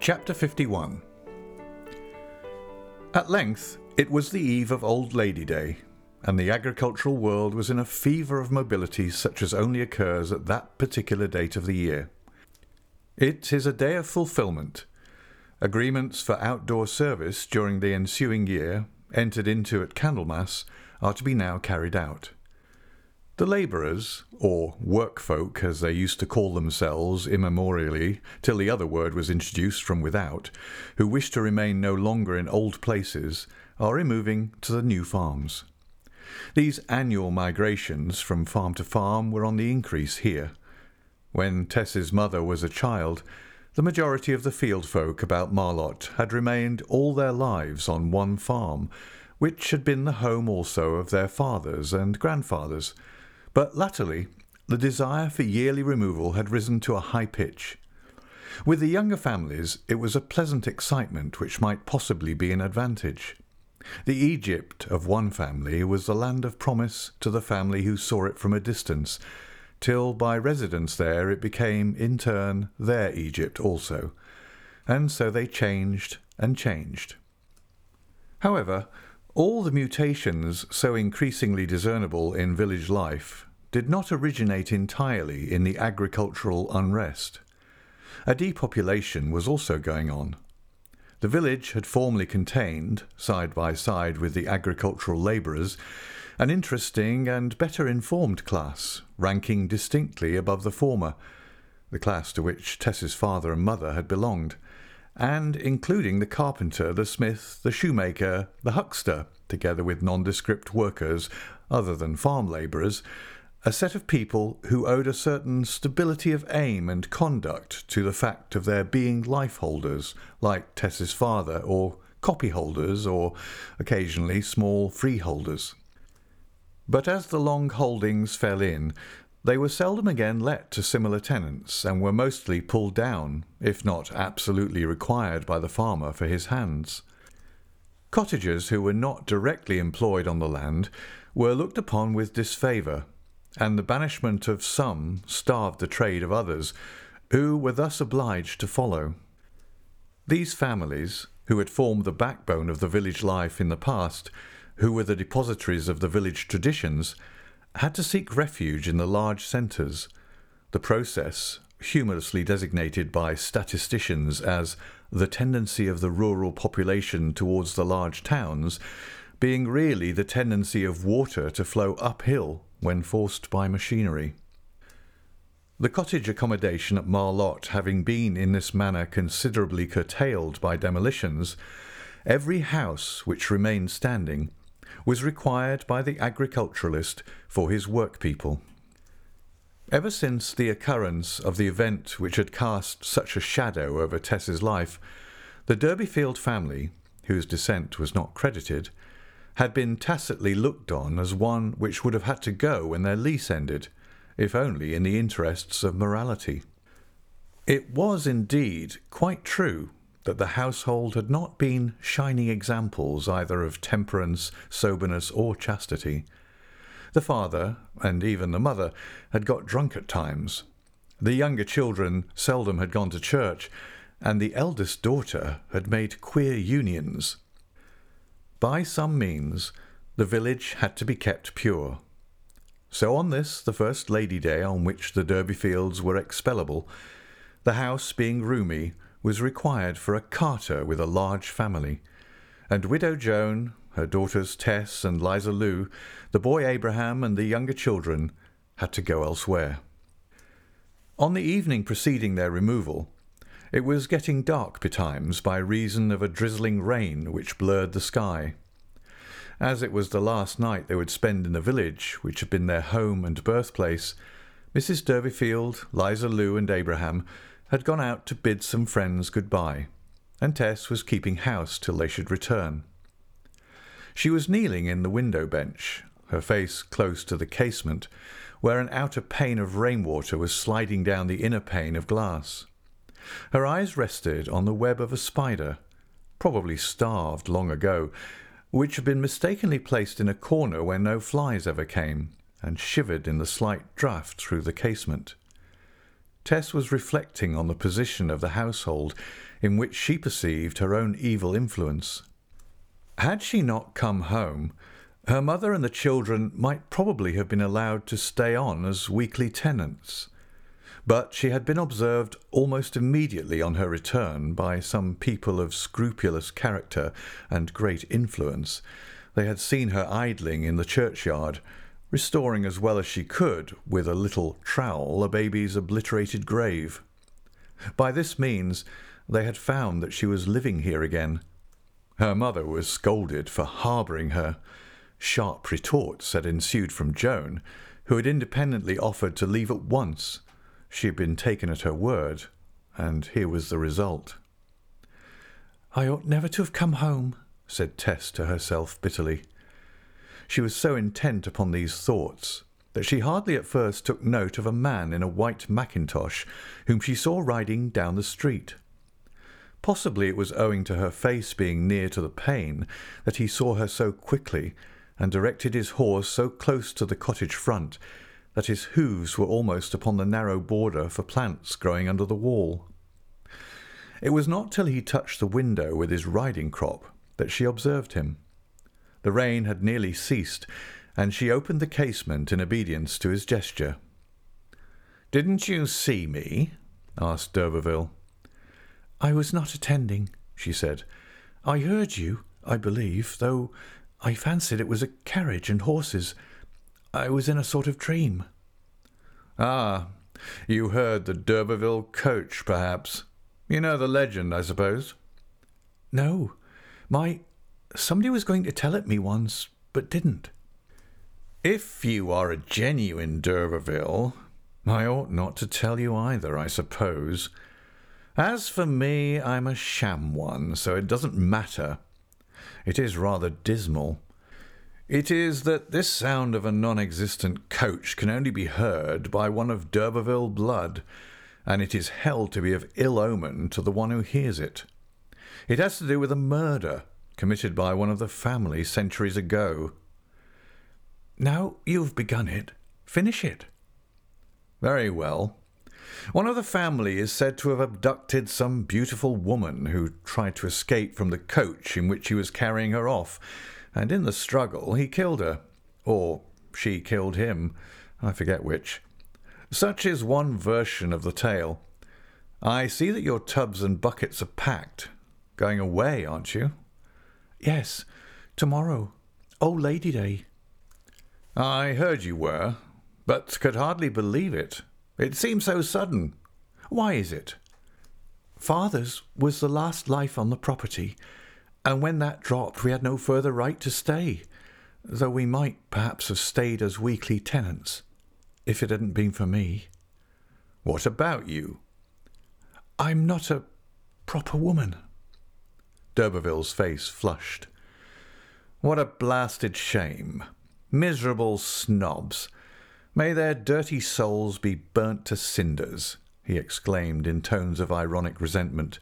Chapter 51 At length, it was the eve of Old Lady Day, and the agricultural world was in a fever of mobility such as only occurs at that particular date of the year. It is a day of fulfilment. Agreements for outdoor service during the ensuing year, entered into at Candlemas, are to be now carried out. The labourers, or workfolk as they used to call themselves immemorially, till the other word was introduced from without, who wish to remain no longer in old places, are removing to the new farms. These annual migrations from farm to farm were on the increase here. When Tess's mother was a child, the majority of the field folk about Marlott had remained all their lives on one farm, which had been the home also of their fathers and grandfathers but latterly, the desire for yearly removal had risen to a high pitch. With the younger families, it was a pleasant excitement which might possibly be an advantage. The Egypt of one family was the land of promise to the family who saw it from a distance, till by residence there it became, in turn, their Egypt also. And so they changed and changed. However, all the mutations so increasingly discernible in village life did not originate entirely in the agricultural unrest. A depopulation was also going on. The village had formerly contained, side by side with the agricultural labourers, an interesting and better informed class, ranking distinctly above the former, the class to which Tess's father and mother had belonged, and including the carpenter, the smith, the shoemaker, the huckster, together with nondescript workers other than farm labourers, a set of people who owed a certain stability of aim and conduct to the fact of their being life holders, like Tess's father, or copyholders, or occasionally small freeholders. But as the long holdings fell in, they were seldom again let to similar tenants, and were mostly pulled down, if not absolutely required by the farmer for his hands. Cottagers who were not directly employed on the land were looked upon with disfavour and the banishment of some starved the trade of others, who were thus obliged to follow. These families, who had formed the backbone of the village life in the past, who were the depositories of the village traditions, had to seek refuge in the large centres. The process, humorously designated by statisticians as the tendency of the rural population towards the large towns, being really the tendency of water to flow uphill when forced by machinery. The cottage accommodation at Marlott having been in this manner considerably curtailed by demolitions, every house which remained standing was required by the agriculturalist for his workpeople. Ever since the occurrence of the event which had cast such a shadow over Tess's life, the Durbeyfield family, whose descent was not credited, had been tacitly looked on as one which would have had to go when their lease ended, if only in the interests of morality. It was indeed quite true that the household had not been shining examples either of temperance, soberness, or chastity. The father, and even the mother, had got drunk at times. The younger children seldom had gone to church, and the eldest daughter had made queer unions by some means, the village had to be kept pure. So on this, the first Lady Day on which the Durbeyfields were expellable, the house being roomy was required for a carter with a large family, and Widow Joan, her daughters Tess and Liza Lu, the boy Abraham, and the younger children had to go elsewhere. On the evening preceding their removal, it was getting dark betimes by reason of a drizzling rain which blurred the sky. As it was the last night they would spend in the village, which had been their home and birthplace, Mrs. Durbeyfield, Liza Lu, and Abraham had gone out to bid some friends good-bye, and Tess was keeping house till they should return. She was kneeling in the window bench, her face close to the casement, where an outer pane of rainwater was sliding down the inner pane of glass. Her eyes rested on the web of a spider, probably starved long ago, which had been mistakenly placed in a corner where no flies ever came, and shivered in the slight draught through the casement. Tess was reflecting on the position of the household in which she perceived her own evil influence. Had she not come home, her mother and the children might probably have been allowed to stay on as weekly tenants. But she had been observed almost immediately on her return by some people of scrupulous character and great influence. They had seen her idling in the churchyard, restoring as well as she could, with a little trowel, a baby's obliterated grave. By this means, they had found that she was living here again. Her mother was scolded for harbouring her. Sharp retorts had ensued from Joan, who had independently offered to leave at once she had been taken at her word, and here was the result. I ought never to have come home, said Tess to herself bitterly. She was so intent upon these thoughts that she hardly at first took note of a man in a white mackintosh whom she saw riding down the street. Possibly it was owing to her face being near to the pane that he saw her so quickly and directed his horse so close to the cottage front that his hoofs were almost upon the narrow border for plants growing under the wall. It was not till he touched the window with his riding crop that she observed him. The rain had nearly ceased, and she opened the casement in obedience to his gesture. Didn't you see me? asked d'Urberville. I was not attending, she said. I heard you, I believe, though I fancied it was a carriage and horses. I was in a sort of dream. Ah, you heard the d'Urberville coach, perhaps. You know the legend, I suppose? No. My. Somebody was going to tell it me once, but didn't. If you are a genuine d'Urberville, I ought not to tell you either, I suppose. As for me, I'm a sham one, so it doesn't matter. It is rather dismal. It is that this sound of a non existent coach can only be heard by one of d'Urberville blood, and it is held to be of ill omen to the one who hears it. It has to do with a murder committed by one of the family centuries ago. Now you've begun it, finish it. Very well. One of the family is said to have abducted some beautiful woman who tried to escape from the coach in which he was carrying her off and in the struggle he killed her. Or she killed him. I forget which. Such is one version of the tale. I see that your tubs and buckets are packed. Going away, aren't you? Yes, tomorrow. Old Lady Day. I heard you were, but could hardly believe it. It seemed so sudden. Why is it? Father's was the last life on the property, and when that dropped, we had no further right to stay, though we might perhaps have stayed as weekly tenants, if it hadn't been for me. What about you? I'm not a proper woman. D'Urberville's face flushed. What a blasted shame. Miserable snobs. May their dirty souls be burnt to cinders, he exclaimed in tones of ironic resentment.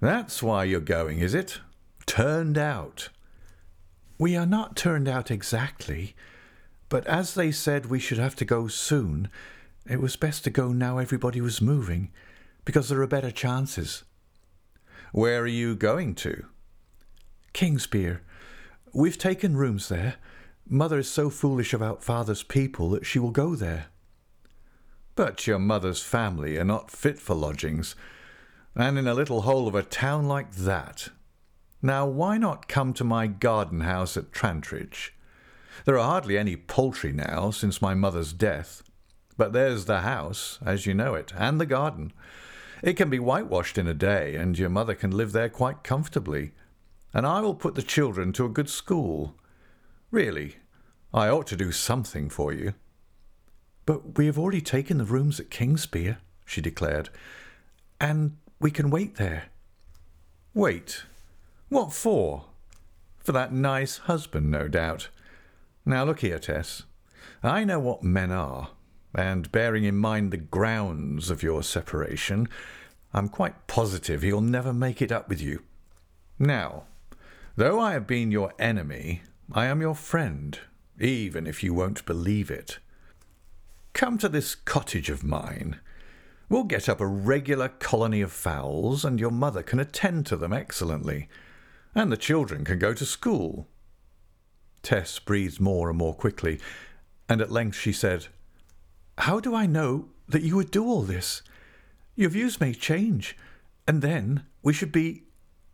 That's why you're going, is it? Turned out. We are not turned out exactly, but as they said we should have to go soon, it was best to go now everybody was moving, because there are better chances. Where are you going to? Kingsbere. We've taken rooms there. Mother is so foolish about father's people that she will go there. But your mother's family are not fit for lodgings, and in a little hole of a town like that, now, why not come to my garden house at Trantridge? There are hardly any poultry now since my mother's death, but there's the house, as you know it, and the garden. It can be whitewashed in a day, and your mother can live there quite comfortably, and I will put the children to a good school. Really, I ought to do something for you. But we have already taken the rooms at Kingsbere, she declared, and we can wait there. Wait, what for? For that nice husband, no doubt. Now look here, Tess. I know what men are, and bearing in mind the grounds of your separation, I'm quite positive he'll never make it up with you. Now, though I have been your enemy, I am your friend, even if you won't believe it. Come to this cottage of mine. We'll get up a regular colony of fowls, and your mother can attend to them excellently, and the children can go to school. Tess breathed more and more quickly, and at length she said, How do I know that you would do all this? Your views may change, and then we should be.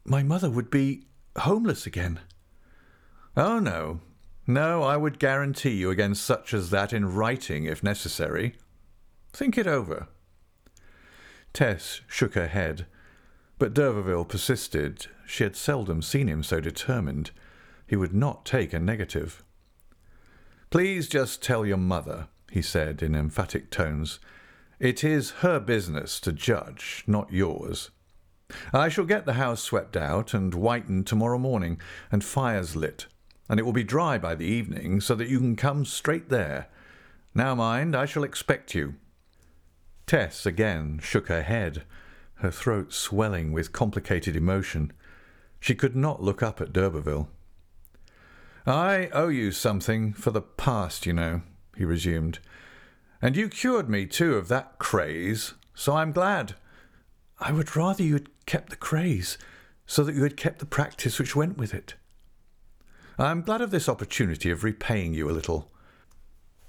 My mother would be homeless again. Oh, no. No, I would guarantee you against such as that in writing if necessary. Think it over. Tess shook her head, but d'Urberville persisted. She had seldom seen him so determined. He would not take a negative. Please just tell your mother, he said in emphatic tones. It is her business to judge, not yours. I shall get the house swept out and whitened tomorrow morning, and fires lit, and it will be dry by the evening, so that you can come straight there. Now mind, I shall expect you. Tess again shook her head, her throat swelling with complicated emotion. She could not look up at d'Urberville. I owe you something for the past, you know, he resumed. And you cured me, too, of that craze, so I'm glad. I would rather you had kept the craze, so that you had kept the practice which went with it. I'm glad of this opportunity of repaying you a little.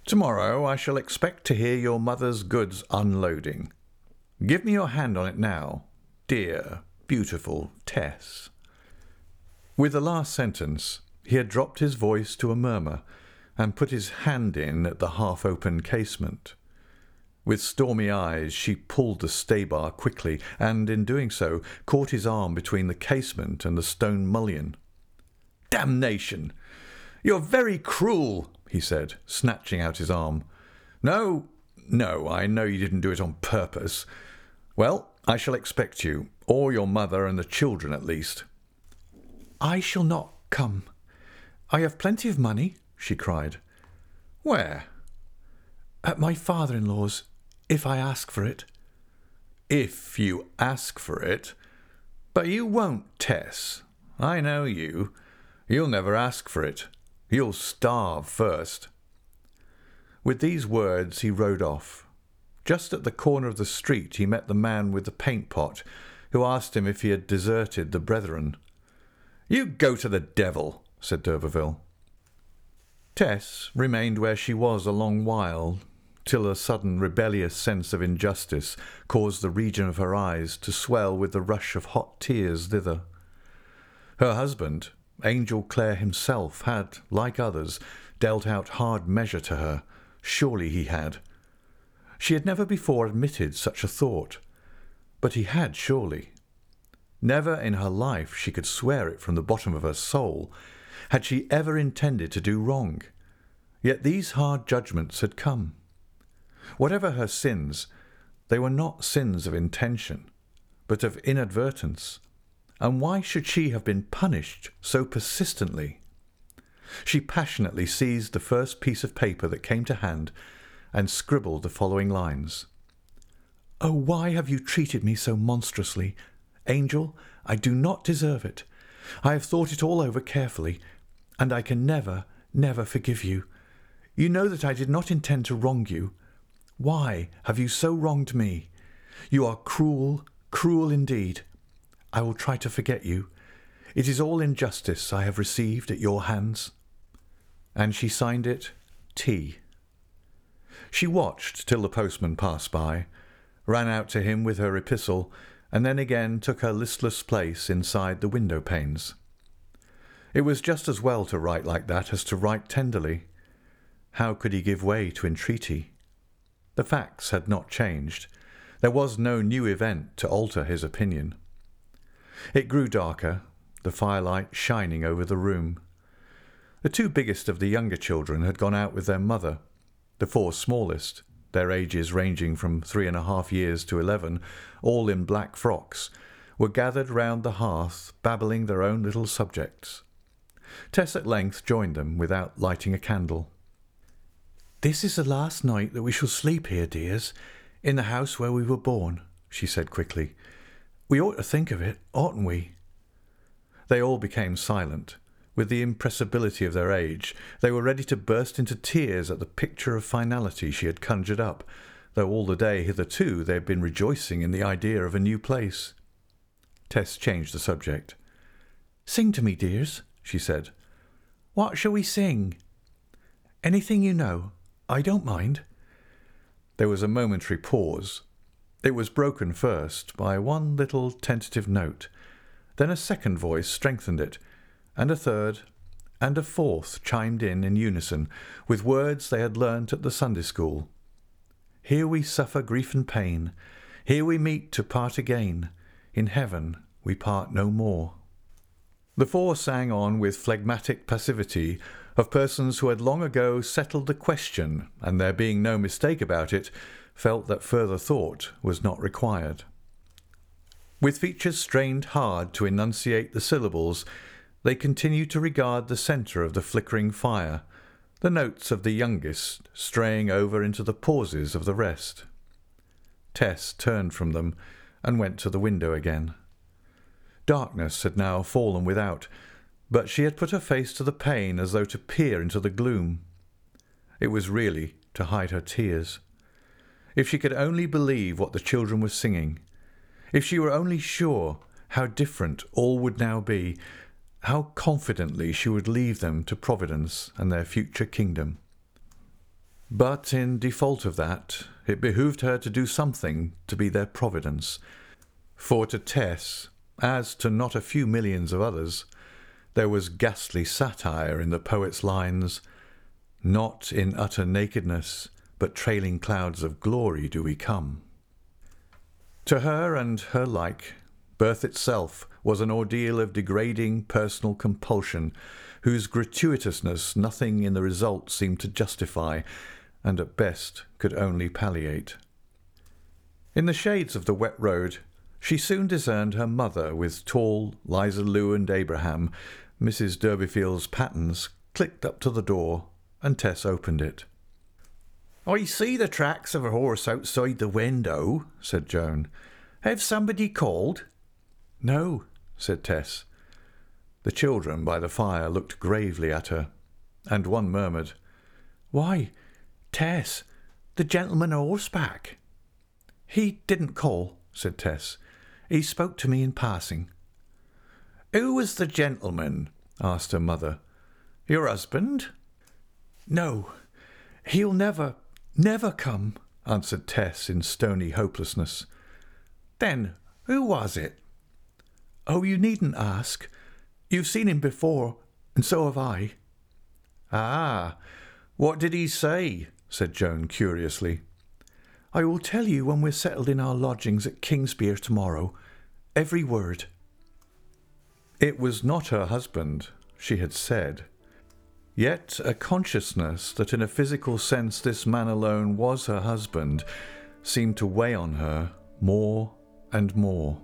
Tomorrow I shall expect to hear your mother's goods unloading. Give me your hand on it now, dear, beautiful Tess. With the last sentence, he had dropped his voice to a murmur and put his hand in at the half open casement. With stormy eyes, she pulled the stay-bar quickly, and in doing so, caught his arm between the casement and the stone mullion. Damnation! You're very cruel, he said, snatching out his arm. No, no, I know you didn't do it on purpose. Well, I shall expect you, or your mother and the children at least. I shall not come. I have plenty of money, she cried. Where? At my father in law's, if I ask for it. If you ask for it. But you won't, Tess. I know you. You'll never ask for it. You'll starve first. With these words he rode off. Just at the corner of the street he met the man with the paint pot, who asked him if he had deserted the brethren. You go to the devil, said d'Urberville. Tess remained where she was a long while, till a sudden rebellious sense of injustice caused the region of her eyes to swell with the rush of hot tears thither. Her husband, Angel Clare himself had, like others, dealt out hard measure to her. Surely he had. She had never before admitted such a thought. But he had surely. Never in her life, she could swear it from the bottom of her soul, had she ever intended to do wrong. Yet these hard judgments had come. Whatever her sins, they were not sins of intention, but of inadvertence, and why should she have been punished so persistently? She passionately seized the first piece of paper that came to hand and scribbled the following lines Oh, why have you treated me so monstrously? Angel, I do not deserve it. I have thought it all over carefully, and I can never, never forgive you. You know that I did not intend to wrong you. Why have you so wronged me? You are cruel, cruel indeed. I will try to forget you. It is all injustice I have received at your hands. And she signed it T. She watched till the postman passed by, ran out to him with her epistle, and then again took her listless place inside the window panes. It was just as well to write like that as to write tenderly. How could he give way to entreaty? The facts had not changed. There was no new event to alter his opinion. It grew darker, the firelight shining over the room. The two biggest of the younger children had gone out with their mother. The four smallest, their ages ranging from three and a half years to eleven, all in black frocks, were gathered round the hearth, babbling their own little subjects. Tess at length joined them without lighting a candle. This is the last night that we shall sleep here, dears, in the house where we were born, she said quickly. We ought to think of it, oughtn't we? They all became silent. With the impressibility of their age, they were ready to burst into tears at the picture of finality she had conjured up, though all the day hitherto they had been rejoicing in the idea of a new place. Tess changed the subject. Sing to me, dears, she said. What shall we sing? Anything you know. I don't mind. There was a momentary pause. It was broken first by one little tentative note. Then a second voice strengthened it, and a third, and a fourth chimed in in unison with words they had learnt at the Sunday school. Here we suffer grief and pain, here we meet to part again, in heaven we part no more. The four sang on with phlegmatic passivity of persons who had long ago settled the question, and there being no mistake about it, felt that further thought was not required. With features strained hard to enunciate the syllables, they continued to regard the centre of the flickering fire, the notes of the youngest straying over into the pauses of the rest. Tess turned from them and went to the window again. Darkness had now fallen without, but she had put her face to the pane as though to peer into the gloom. It was really to hide her tears. If she could only believe what the children were singing, if she were only sure how different all would now be, how confidently she would leave them to Providence and their future kingdom. But in default of that, it behoved her to do something to be their Providence. For to Tess, as to not a few millions of others, there was ghastly satire in the poet's lines Not in utter nakedness, but trailing clouds of glory do we come. To her and her like, birth itself was an ordeal of degrading personal compulsion, whose gratuitousness nothing in the result seemed to justify, and at best could only palliate. In the shades of the wet road, she soon discerned her mother with tall Liza Lu and Abraham, Mrs. Durbeyfield's pattens, clicked up to the door, and Tess opened it. I see the tracks of a horse outside the window, said Joan. Have somebody called? No, said Tess. The children by the fire looked gravely at her, and one murmured, Why, Tess, the gentleman a horseback. He didn't call, said Tess. He spoke to me in passing. Who was the gentleman? asked her mother. Your husband? No, he'll never, never come, answered Tess in stony hopelessness. Then who was it? Oh, you needn't ask. You've seen him before, and so have I. Ah, what did he say? said Joan curiously. I will tell you when we're settled in our lodgings at Kingsbere tomorrow. Every word. It was not her husband, she had said. Yet a consciousness that in a physical sense this man alone was her husband seemed to weigh on her more and more.